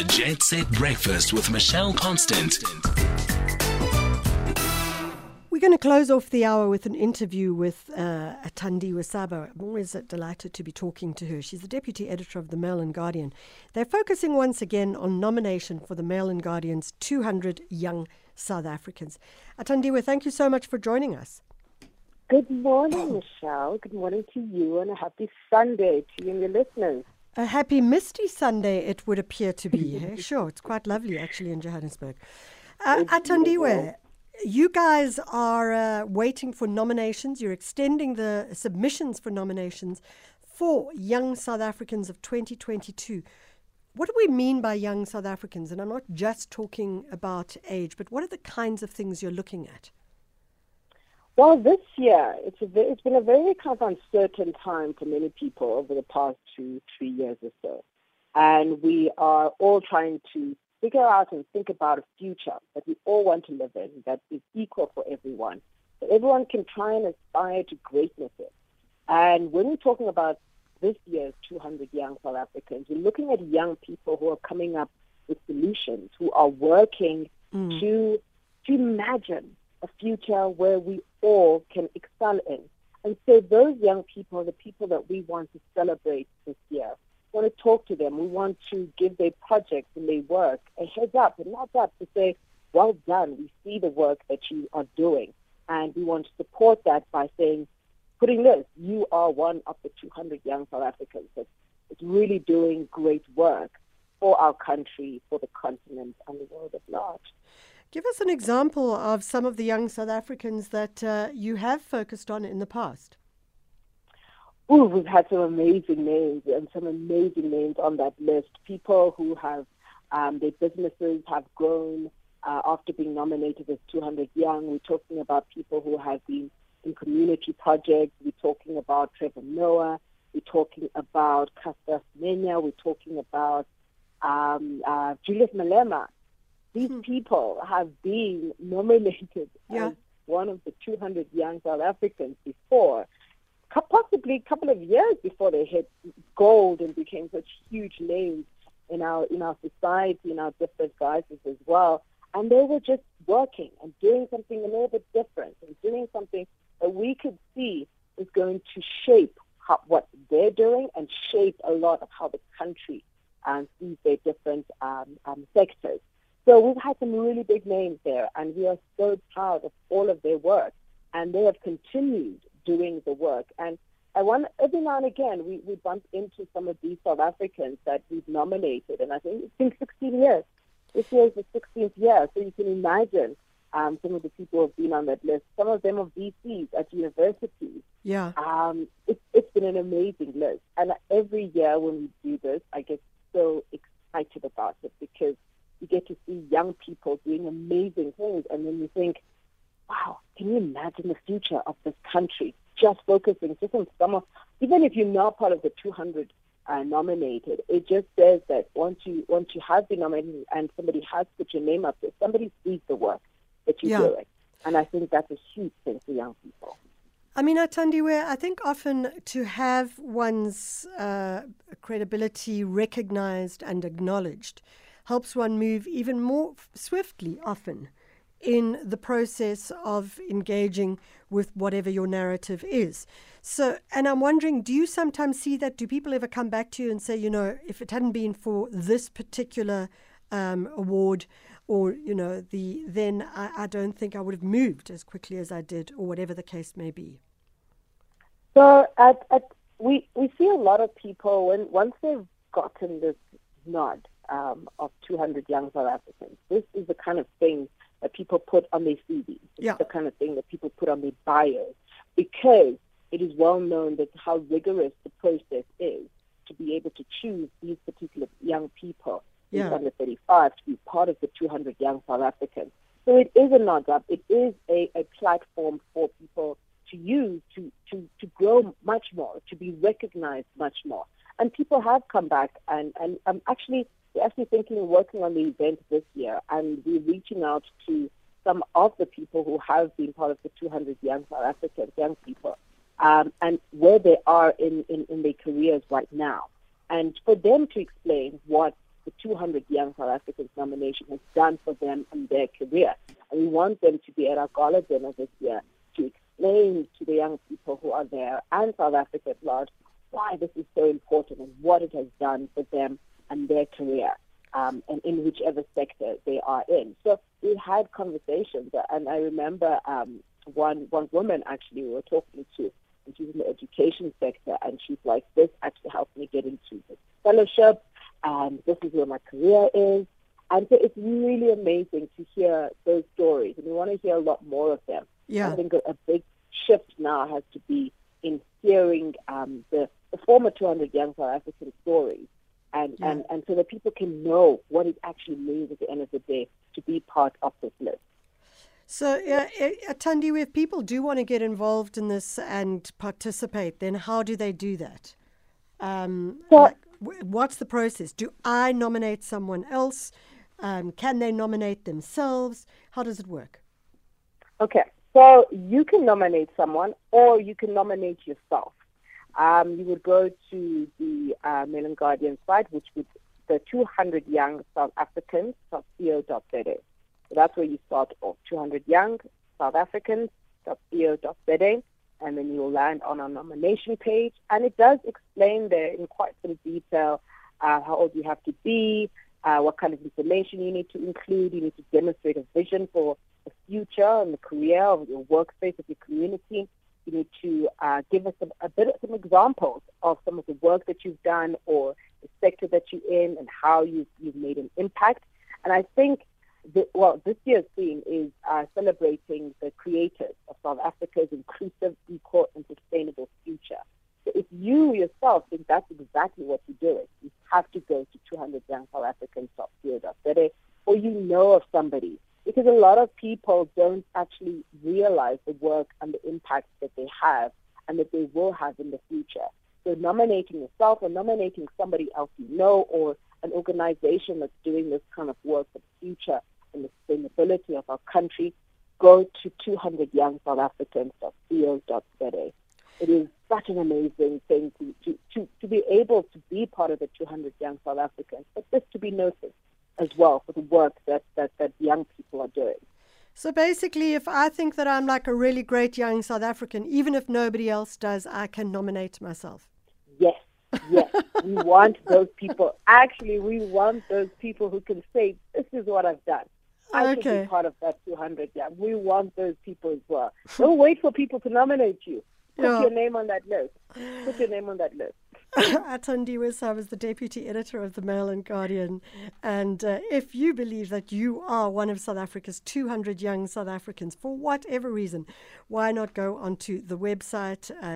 The Jet Set Breakfast with Michelle Constant. We're going to close off the hour with an interview with uh, Athandiwe Saba. I'm always delighted to be talking to her. She's the deputy editor of the Mail and Guardian. They're focusing once again on nomination for the Mail and Guardian's 200 Young South Africans. Athandiwe, thank you so much for joining us. Good morning, Michelle. Good morning to you, and a happy Sunday to you and your listeners. A happy misty Sunday, it would appear to be. hey? Sure, it's quite lovely actually in Johannesburg. Uh, Athandiwe, you guys are uh, waiting for nominations. You're extending the submissions for nominations for Young South Africans of 2022. What do we mean by young South Africans? And I'm not just talking about age, but what are the kinds of things you're looking at? Well, this year, it's, a, it's been a very kind of uncertain time for many people over the past two, three years or so. And we are all trying to figure out and think about a future that we all want to live in that is equal for everyone. That everyone can try and aspire to greatness in. And when we're talking about this year's 200 young South Africans, we're looking at young people who are coming up with solutions, who are working mm. to, to imagine a future where we all can excel in. And so those young people are the people that we want to celebrate this year. We want to talk to them. We want to give their projects and their work a heads up and not up to say, well done. We see the work that you are doing. And we want to support that by saying, putting this, you are one of the 200 young South Africans that's, really doing great work for our country, for the continent, and the world at large. Give us an example of some of the young South Africans that uh, you have focused on in the past. Ooh, we've had some amazing names and some amazing names on that list. People who have um, their businesses have grown uh, after being nominated as 200 Young. We're talking about people who have been in community projects. We're talking about Trevor Noah. We're talking about Caster Semenya. We're talking about um, uh, Julius Malema, these hmm. people have been nominated yeah. as one of the 200 young South Africans before, possibly a couple of years before they hit gold and became such huge names in our in our society, in our different guises as well. And they were just working and doing something a little bit different and doing something that we could see is going to shape how, what they're doing and shape a lot of how the country um, sees their different um, um, sectors. So we've had some really big names there, and we are so proud of all of their work. And they have continued doing the work. And I want every now and again we, we bump into some of these South Africans that we've nominated, and I think it's been 16 years. This year is the 16th year, so you can imagine um, some of the people who have been on that list. Some of them are VCs at universities. Yeah. Um, it, it's been an amazing list, and every year when we do this, I get so excited about it because you get to see young people doing amazing things, and then you think, wow, can you imagine the future of this country just focusing just on some of, even if you're not part of the 200 uh, nominated, it just says that once you once you have been nominated and somebody has put your name up there, somebody sees the work that you're yeah. doing, and I think that's a huge thing for young people. I mean, Athandiwe, I think often to have one's uh, credibility recognized and acknowledged helps one move even more swiftly, often, in the process of engaging with whatever your narrative is. So, and I'm wondering, do you sometimes see that? Do people ever come back to you and say, you know, if it hadn't been for this particular um, award, or you know, the then I, I don't think I would have moved as quickly as I did, or whatever the case may be. So, at, at we we see a lot of people when once they've gotten this nod, um, of 200 young South Africans. This is the kind of thing that people put on their CVs. yeah. the kind of thing that people put on their bios because it is well known that how rigorous the process is to be able to choose these particular young people, yeah. under 35, to be part of the 200 young South Africans. So it is a nod up. It is a, a platform for people to use to, to, to grow much more, to be recognized much more. And people have come back and, and actually we're actually thinking of working on the event this year, and we're reaching out to some of the people who have been part of the 200 Young South Africans, young people, um, and where they are in, in, in their careers right now. And for them to explain what the 200 Young South Africans nomination has done for them and their career. And we want them to be at our gala dinner this year to explain to the young people who are there and South Africa at large why this is so important and what it has done for them and their career. Um, and in whichever sector they are in. So we had conversations, and I remember um, one one woman actually we were talking to, and she's in the education sector, and she's like, "This actually helped me get into this fellowship, and this is where my career is." And so it's really amazing to hear those stories, and we want to hear a lot more of them. Yeah. I think a, a big shift now has to be in hearing um, the, the former 200 young South African stories and, Yeah. and, and so that people can know what it actually means at the end of the day to be part of this list. So, uh, Tandi, if people do want to get involved in this and participate, then how do they do that? Um, So- like, what's the process? Do I nominate someone else? Um, can they nominate themselves? How does it work? Okay, so you can nominate someone or you can nominate yourself. Um, you would go to the uh, Mail Guardian site, which would the 200 Young South Africans .co.za. So that's where you start off. 200 Young South Africans .co.za, and then you'll land on our nomination page. And it does explain there in quite some detail uh, how old you have to be, uh, what kind of information you need to include. You need to demonstrate a vision for the future and the career of your workspace, of your community. You need to uh, give us some, a bit of some examples of some of the work that you've done or the sector that you're in and how you've, you've made an impact. And I think, the, well, this year's theme is uh, celebrating the creators of South Africa's inclusive, equal, and sustainable future. So if you yourself think that's exactly what you're doing, you have to go to 200 Young South Africans.co.za or you know of somebody. Because a lot of people don't actually realize the work and the impact that they have and that they will have in the future. So nominating yourself or nominating somebody else you know or an organization that's doing this kind of work for the future and the sustainability of our country, go to 200youngsouthafricans.co.za. It is such an amazing thing to, to, to, to be able to be part of the 200 Young South Africans, but just to be noticed as well for the work that, that, that young people are doing. So basically, if I think that I'm like a really great young South African, even if nobody else does, I can nominate myself. Yes, yes. we want those people. Actually, we want those people who can say, this is what I've done. I Okay. be part of that 200. Yeah, we want those people as well. Don't wait for people to nominate you. Put Yeah. your name on that list. Put your name on that list. Athandiwe Saba was the deputy editor of the Mail and Guardian. And uh, if you believe that you are one of South Africa's 200 young South Africans, for whatever reason, why not go onto the website? Uh,